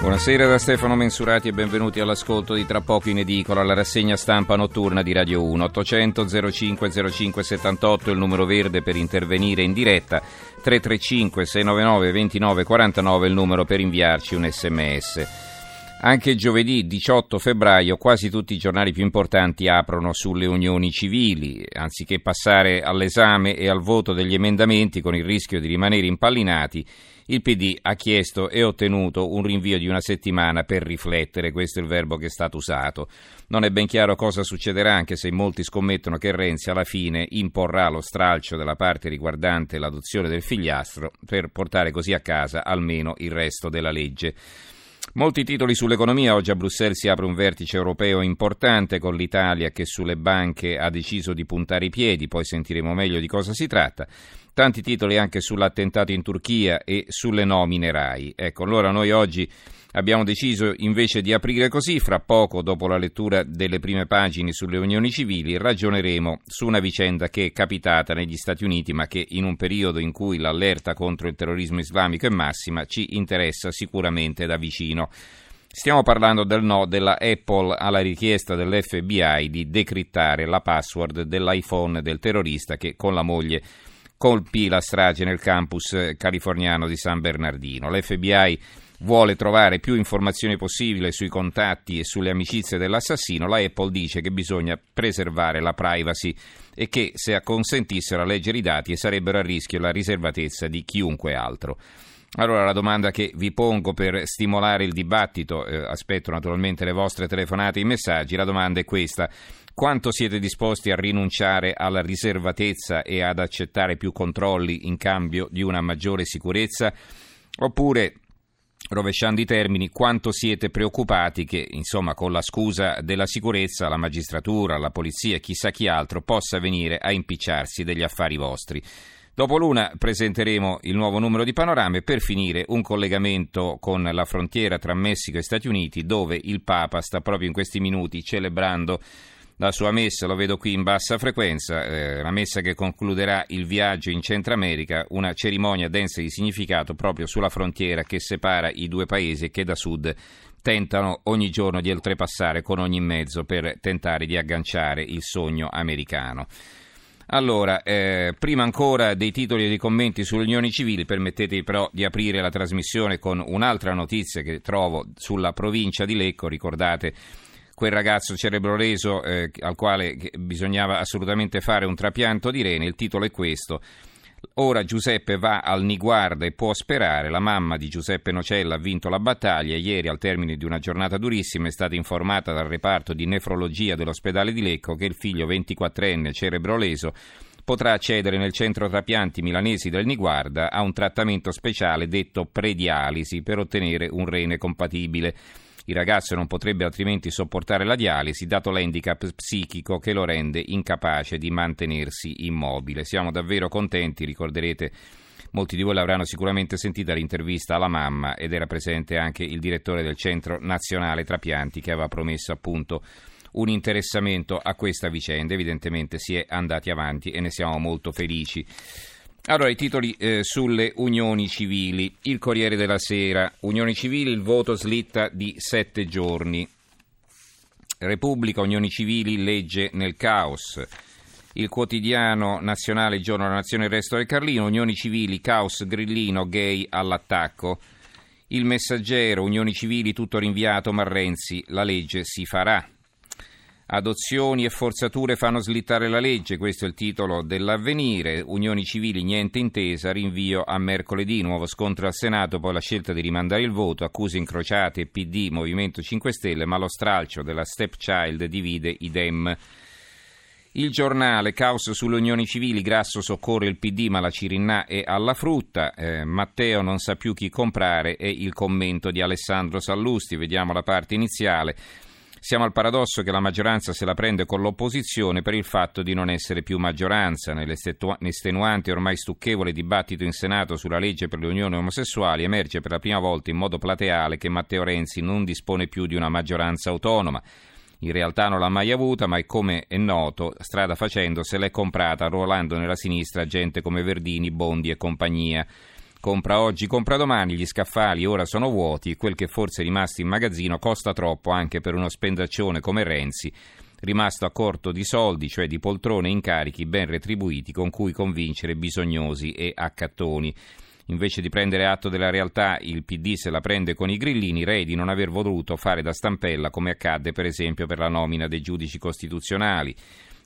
Buonasera da Stefano Mensurati e benvenuti all'ascolto di Tra poco in edicola, la rassegna stampa notturna di Radio 1. 800 05 05 78 il numero verde per intervenire in diretta, 335 699 29 49 il numero per inviarci un sms. Anche giovedì 18 febbraio quasi tutti i giornali più importanti aprono sulle unioni civili, anziché passare all'esame e al voto degli emendamenti con il rischio di rimanere impallinati, il PD ha chiesto e ottenuto un rinvio di una settimana per riflettere, questo è il verbo che è stato usato. Non è ben chiaro cosa succederà, anche se molti scommettono che Renzi alla fine imporrà lo stralcio della parte riguardante l'adozione del figliastro per portare così a casa almeno il resto della legge. Molti titoli sull'economia. Oggi a Bruxelles si apre un vertice europeo importante con l'Italia che sulle banche ha deciso di puntare i piedi, poi sentiremo meglio di cosa si tratta. Tanti titoli anche sull'attentato in Turchia e sulle nomine RAI. Ecco, allora noi oggi Abbiamo deciso invece di aprire così, fra poco, dopo la lettura delle prime pagine sulle unioni civili, ragioneremo su una vicenda che è capitata negli Stati Uniti, ma che in un periodo in cui l'allerta contro il terrorismo islamico è massima ci interessa sicuramente da vicino. Stiamo parlando del no della Apple alla richiesta dell'FBI di decrittare la password dell'iPhone del terrorista che con la moglie colpì la strage nel campus californiano di San Bernardino. L'FBI vuole trovare più informazioni possibile sui contatti e sulle amicizie dell'assassino, la Apple dice che bisogna preservare la privacy e che se acconsentissero a leggere i dati sarebbero a rischio la riservatezza di chiunque altro. Allora la domanda che vi pongo per stimolare il dibattito, eh, aspetto naturalmente le vostre telefonate e i messaggi, la domanda è questa. Quanto siete disposti a rinunciare alla riservatezza e ad accettare più controlli in cambio di una maggiore sicurezza? Oppure rovesciando i termini, quanto siete preoccupati che, insomma, con la scusa della sicurezza, la magistratura, la polizia e chissà chi altro possa venire a impicciarsi degli affari vostri. Dopo l'una presenteremo il nuovo numero di panorama per finire un collegamento con la frontiera tra Messico e Stati Uniti dove il Papa sta proprio in questi minuti celebrando la sua messa, lo vedo qui in bassa frequenza, eh, la messa che concluderà il viaggio in Centro America, una cerimonia densa di significato proprio sulla frontiera che separa i due paesi e che da sud tentano ogni giorno di oltrepassare con ogni mezzo per tentare di agganciare il sogno americano. Allora, eh, prima ancora dei titoli e dei commenti sulle unioni civili, permettetevi però di aprire la trasmissione con un'altra notizia che trovo sulla provincia di Lecco, ricordate quel ragazzo cerebroleso eh, al quale bisognava assolutamente fare un trapianto di rene. Il titolo è questo. Ora Giuseppe va al Niguarda e può sperare. La mamma di Giuseppe Nocella ha vinto la battaglia. Ieri, al termine di una giornata durissima, è stata informata dal reparto di nefrologia dell'ospedale di Lecco che il figlio 24enne cerebroleso potrà accedere nel centro trapianti milanesi del Niguarda a un trattamento speciale detto predialisi per ottenere un rene compatibile. Il ragazzo non potrebbe altrimenti sopportare la dialisi, dato l'handicap psichico che lo rende incapace di mantenersi immobile. Siamo davvero contenti, ricorderete. Molti di voi l'avranno sicuramente sentita l'intervista alla mamma ed era presente anche il direttore del Centro Nazionale Trapianti che aveva promesso appunto un interessamento a questa vicenda. Evidentemente si è andati avanti e ne siamo molto felici. Allora, i titoli eh, sulle unioni civili. Il Corriere della Sera. Unioni civili, il voto slitta di sette giorni. Repubblica, unioni civili, legge nel caos. Il quotidiano nazionale, giorno della nazione, il resto del Carlino. Unioni civili, caos, grillino, gay all'attacco. Il messaggero, unioni civili, tutto rinviato, ma Renzi, la legge si farà. Adozioni e forzature fanno slittare la legge, questo è il titolo dell'avvenire. Unioni civili, niente intesa, rinvio a mercoledì, nuovo scontro al Senato, poi la scelta di rimandare il voto, accuse incrociate PD, Movimento 5 Stelle, ma lo stralcio della stepchild divide i Dem. Il giornale, caos sulle unioni civili, Grasso soccorre il PD ma la Cirinà è alla frutta, eh, Matteo non sa più chi comprare e il commento di Alessandro Sallusti, vediamo la parte iniziale. Siamo al paradosso che la maggioranza se la prende con l'opposizione per il fatto di non essere più maggioranza. Nell'estenuante e ormai stucchevole dibattito in Senato sulla legge per le unioni omosessuali emerge per la prima volta in modo plateale che Matteo Renzi non dispone più di una maggioranza autonoma. In realtà non l'ha mai avuta, ma è come è noto, strada facendo se l'è comprata arruolando nella sinistra gente come Verdini, Bondi e compagnia. Compra oggi, compra domani, gli scaffali ora sono vuoti quel che forse è rimasto in magazzino costa troppo anche per uno spendaccione come Renzi, rimasto a corto di soldi, cioè di poltrone e incarichi ben retribuiti con cui convincere bisognosi e accattoni. Invece di prendere atto della realtà, il PD se la prende con i grillini, rei di non aver voluto fare da stampella come accadde per esempio per la nomina dei giudici costituzionali.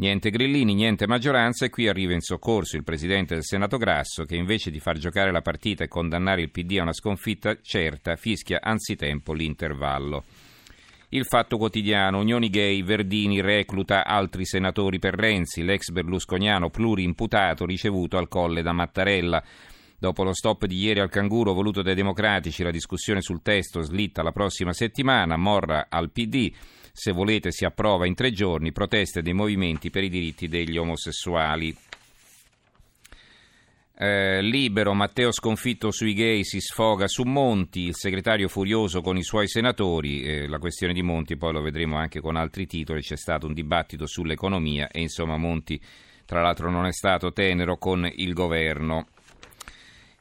Niente grillini, niente maggioranza e qui arriva in soccorso il presidente del Senato Grasso che invece di far giocare la partita e condannare il PD a una sconfitta certa fischia anzitempo l'intervallo. Il fatto quotidiano, Unioni Gay, Verdini recluta altri senatori per Renzi, l'ex berlusconiano plurimputato ricevuto al colle da Mattarella. Dopo lo stop di ieri al canguro voluto dai democratici, la discussione sul testo slitta la prossima settimana, morra al PD. Se volete si approva in tre giorni, proteste dei movimenti per i diritti degli omosessuali. Eh, libero, Matteo sconfitto sui gay si sfoga su Monti, il segretario furioso con i suoi senatori, eh, la questione di Monti poi lo vedremo anche con altri titoli, c'è stato un dibattito sull'economia e insomma Monti tra l'altro non è stato tenero con il governo.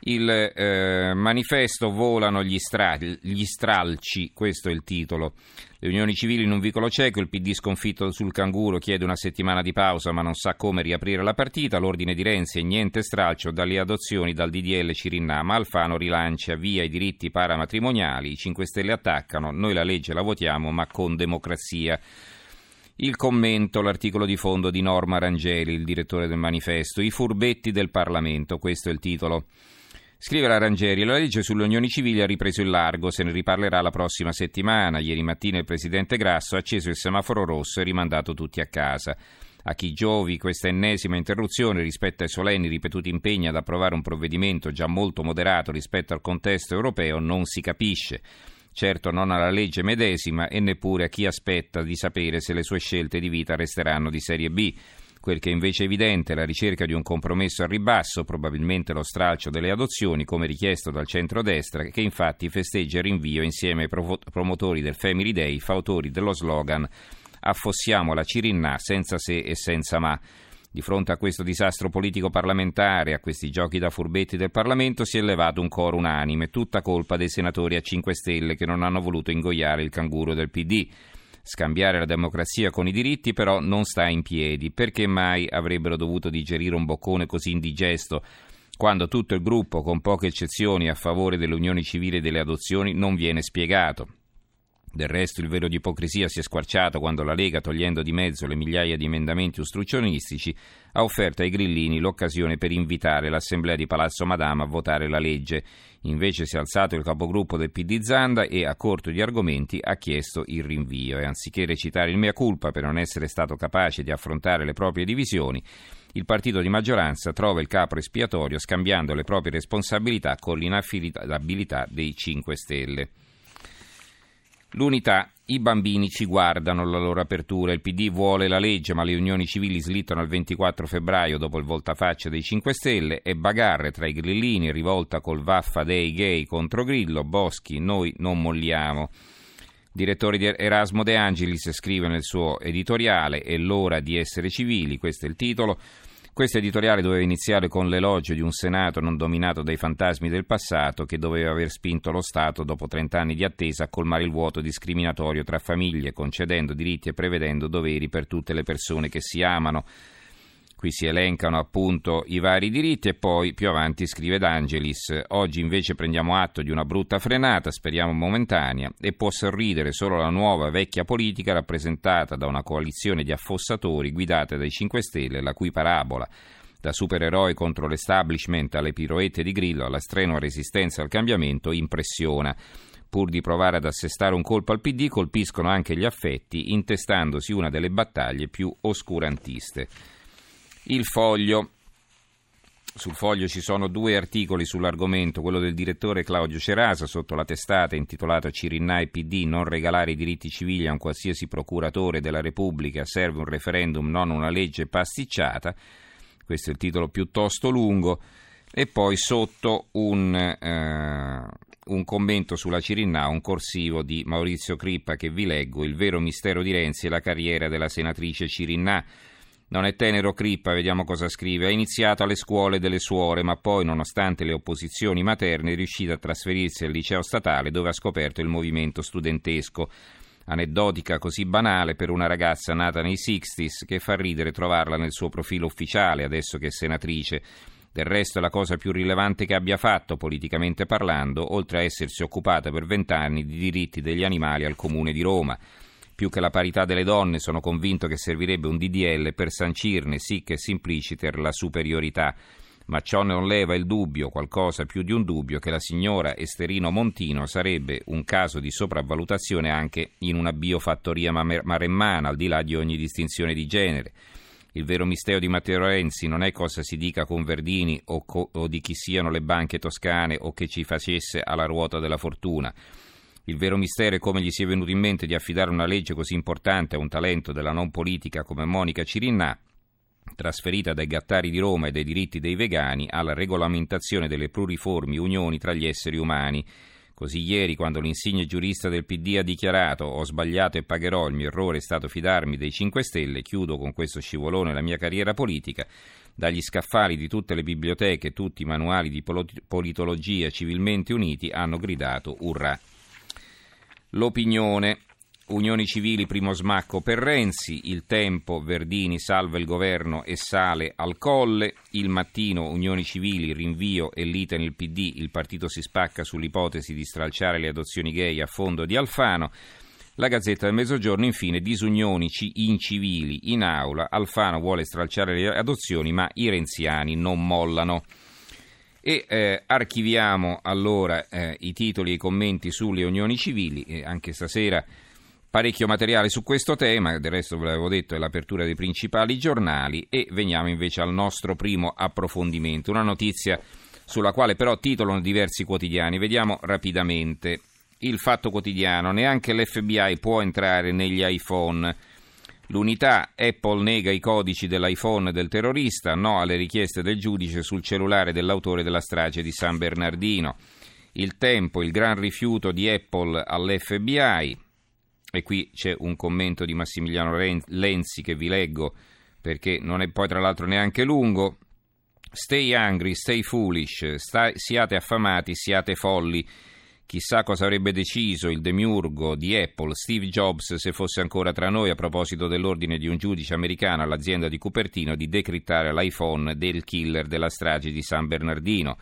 Il eh, manifesto volano gli, stra- gli, stralci, questo è il titolo. Le unioni civili in un vicolo cieco, il PD sconfitto sul canguro chiede una settimana di pausa ma non sa come riaprire la partita, l'ordine di Renzi e niente stralcio dalle adozioni dal DDL Cirinnà, Alfano rilancia via i diritti paramatrimoniali, i 5 Stelle attaccano, noi la legge la votiamo ma con democrazia. Il commento, l'articolo di fondo di Norma Rangeli, il direttore del manifesto, i furbetti del Parlamento, questo è il titolo. Scrive la Rangeri, la legge sulle unioni civili ha ripreso il largo, se ne riparlerà la prossima settimana. Ieri mattina il presidente Grasso ha acceso il semaforo rosso e rimandato tutti a casa. A chi giovi questa ennesima interruzione rispetto ai solenni ripetuti impegni ad approvare un provvedimento già molto moderato rispetto al contesto europeo non si capisce. Certo non alla legge medesima e neppure a chi aspetta di sapere se le sue scelte di vita resteranno di serie B. Quel che invece è evidente è la ricerca di un compromesso al ribasso, probabilmente lo stralcio delle adozioni, come richiesto dal centrodestra, che infatti festeggia il rinvio insieme ai promotori del Family Day, fautori dello slogan Affossiamo la Cirinna senza se e senza ma. Di fronte a questo disastro politico parlamentare, a questi giochi da furbetti del Parlamento, si è elevato un coro unanime, tutta colpa dei senatori a 5 Stelle che non hanno voluto ingoiare il canguro del PD. Scambiare la democrazia con i diritti però non sta in piedi. Perché mai avrebbero dovuto digerire un boccone così indigesto quando tutto il gruppo, con poche eccezioni, a favore dell'unione civile e delle adozioni non viene spiegato? Del resto il velo di ipocrisia si è squarciato quando la Lega, togliendo di mezzo le migliaia di emendamenti ostruzionistici, ha offerto ai grillini l'occasione per invitare l'Assemblea di Palazzo Madama a votare la legge. Invece si è alzato il capogruppo del PD Zanda e, a corto di argomenti, ha chiesto il rinvio e anziché recitare il mea culpa per non essere stato capace di affrontare le proprie divisioni, il partito di maggioranza trova il capo espiatorio scambiando le proprie responsabilità con l'inaffidabilità dei 5 Stelle. L'unità, i bambini ci guardano la loro apertura, il PD vuole la legge ma le unioni civili slittano al 24 febbraio dopo il voltafaccia dei 5 Stelle e bagarre tra i grillini, rivolta col vaffa dei gay contro Grillo, Boschi, noi non molliamo. Direttore di Erasmo De Angelis scrive nel suo editoriale È l'ora di essere civili, questo è il titolo. Questo editoriale doveva iniziare con l'elogio di un Senato non dominato dai fantasmi del passato che doveva aver spinto lo Stato, dopo 30 anni di attesa, a colmare il vuoto discriminatorio tra famiglie, concedendo diritti e prevedendo doveri per tutte le persone che si amano. Qui si elencano appunto i vari diritti e poi più avanti scrive D'Angelis, oggi invece prendiamo atto di una brutta frenata, speriamo momentanea, e può sorridere solo la nuova vecchia politica rappresentata da una coalizione di affossatori guidata dai 5 Stelle, la cui parabola da supereroi contro l'establishment alle piroette di Grillo alla strenua resistenza al cambiamento impressiona. Pur di provare ad assestare un colpo al PD, colpiscono anche gli affetti, intestandosi una delle battaglie più oscurantiste. Il foglio. Sul foglio ci sono due articoli sull'argomento, quello del direttore Claudio Cerasa sotto la testata intitolata Cirinna e PD non regalare i diritti civili a un qualsiasi procuratore della Repubblica, serve un referendum, non una legge pasticciata. Questo è il titolo piuttosto lungo. E poi sotto un, eh, un commento sulla Cirinna, un corsivo di Maurizio Crippa che vi leggo, il vero mistero di Renzi è la carriera della senatrice Cirinna Non è tenero Crippa, vediamo cosa scrive. Ha iniziato alle scuole delle suore, ma poi, nonostante le opposizioni materne, è riuscita a trasferirsi al liceo statale dove ha scoperto il movimento studentesco. Aneddotica così banale per una ragazza nata nei 60s che fa ridere trovarla nel suo profilo ufficiale adesso che è senatrice. Del resto è la cosa più rilevante che abbia fatto, politicamente parlando, oltre a essersi occupata per vent'anni di diritti degli animali al Comune di Roma. Più che la parità delle donne, sono convinto che servirebbe un DDL per sancirne sic e simpliciter la superiorità. Ma ciò non leva il dubbio, qualcosa più di un dubbio, che la signora Esterino Montino sarebbe un caso di sopravvalutazione anche in una biofattoria maremmana, al di là di ogni distinzione di genere. Il vero mistero di Matteo Renzi non è cosa si dica con Verdini o, co- o di chi siano le banche toscane o che ci facesse alla ruota della fortuna. Il vero mistero è come gli sia venuto in mente di affidare una legge così importante a un talento della non politica come Monica Cirinnà, trasferita dai gattari di Roma e dai diritti dei vegani alla regolamentazione delle pluriformi unioni tra gli esseri umani. Così ieri, quando l'insigne giurista del PD ha dichiarato ho sbagliato e pagherò, il mio errore è stato fidarmi dei 5 Stelle, chiudo con questo scivolone la mia carriera politica, dagli scaffali di tutte le biblioteche, tutti i manuali di politologia civilmente uniti hanno gridato urrà. L'opinione. Unioni civili, primo smacco per Renzi, il tempo, Verdini salva il governo e sale al colle, il mattino, Unioni civili, rinvio e lite nel PD, il partito si spacca sull'ipotesi di stralciare le adozioni gay a fondo di Alfano, la Gazzetta del Mezzogiorno, infine, disunioni incivili in aula, Alfano vuole stralciare le adozioni ma i renziani non mollano. E eh, archiviamo allora eh, i titoli e i commenti sulle unioni civili, e anche stasera parecchio materiale su questo tema, del resto ve l'avevo detto è l'apertura dei principali giornali e veniamo invece al nostro primo approfondimento, una notizia sulla quale però titolano diversi quotidiani, vediamo rapidamente. Il fatto quotidiano, neanche l'FBI può entrare negli iPhone. L'unità Apple nega i codici dell'iPhone del terrorista, no alle richieste del giudice sul cellulare dell'autore della strage di San Bernardino. Il tempo, il gran rifiuto di Apple all'FBI. E qui c'è un commento di Massimiliano Lenzi che vi leggo perché non è poi tra l'altro neanche lungo. Stay angry, stay foolish, stai, siate affamati, siate folli. Chissà cosa avrebbe deciso il demiurgo di Apple, Steve Jobs, se fosse ancora tra noi a proposito dell'ordine di un giudice americano all'azienda di Cupertino di decrittare l'iPhone del killer della strage di San Bernardino.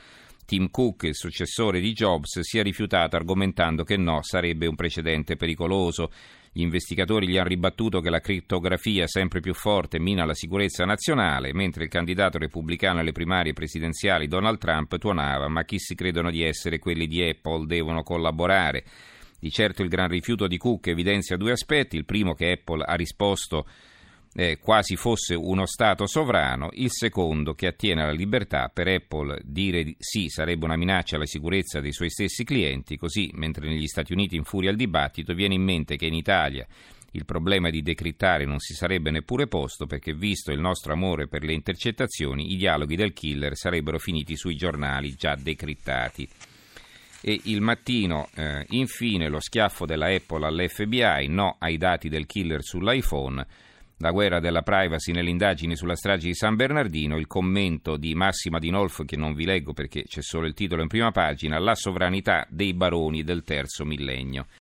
Tim Cook, il successore di Jobs, si è rifiutato argomentando che no, sarebbe un precedente pericoloso. Gli investigatori gli hanno ribattuto che la crittografia sempre più forte mina la sicurezza nazionale, mentre il candidato repubblicano alle primarie presidenziali Donald Trump tuonava ma chi si credono di essere quelli di Apple devono collaborare. Di certo il gran rifiuto di Cook evidenzia due aspetti, il primo che Apple ha risposto eh, quasi fosse uno Stato sovrano, il secondo che attiene alla libertà, per Apple dire sì sarebbe una minaccia alla sicurezza dei suoi stessi clienti, così mentre negli Stati Uniti infuria il dibattito viene in mente che in Italia il problema di decrittare non si sarebbe neppure posto perché visto il nostro amore per le intercettazioni i dialoghi del killer sarebbero finiti sui giornali già decrittati. E il mattino, eh, infine, lo schiaffo della Apple all'FBI, no ai dati del killer sull'iPhone, la guerra della privacy nelle indagini sulla strage di San Bernardino, il commento di Massima Dinolf, che non vi leggo perché c'è solo il titolo in prima pagina, La sovranità dei baroni del terzo millennio.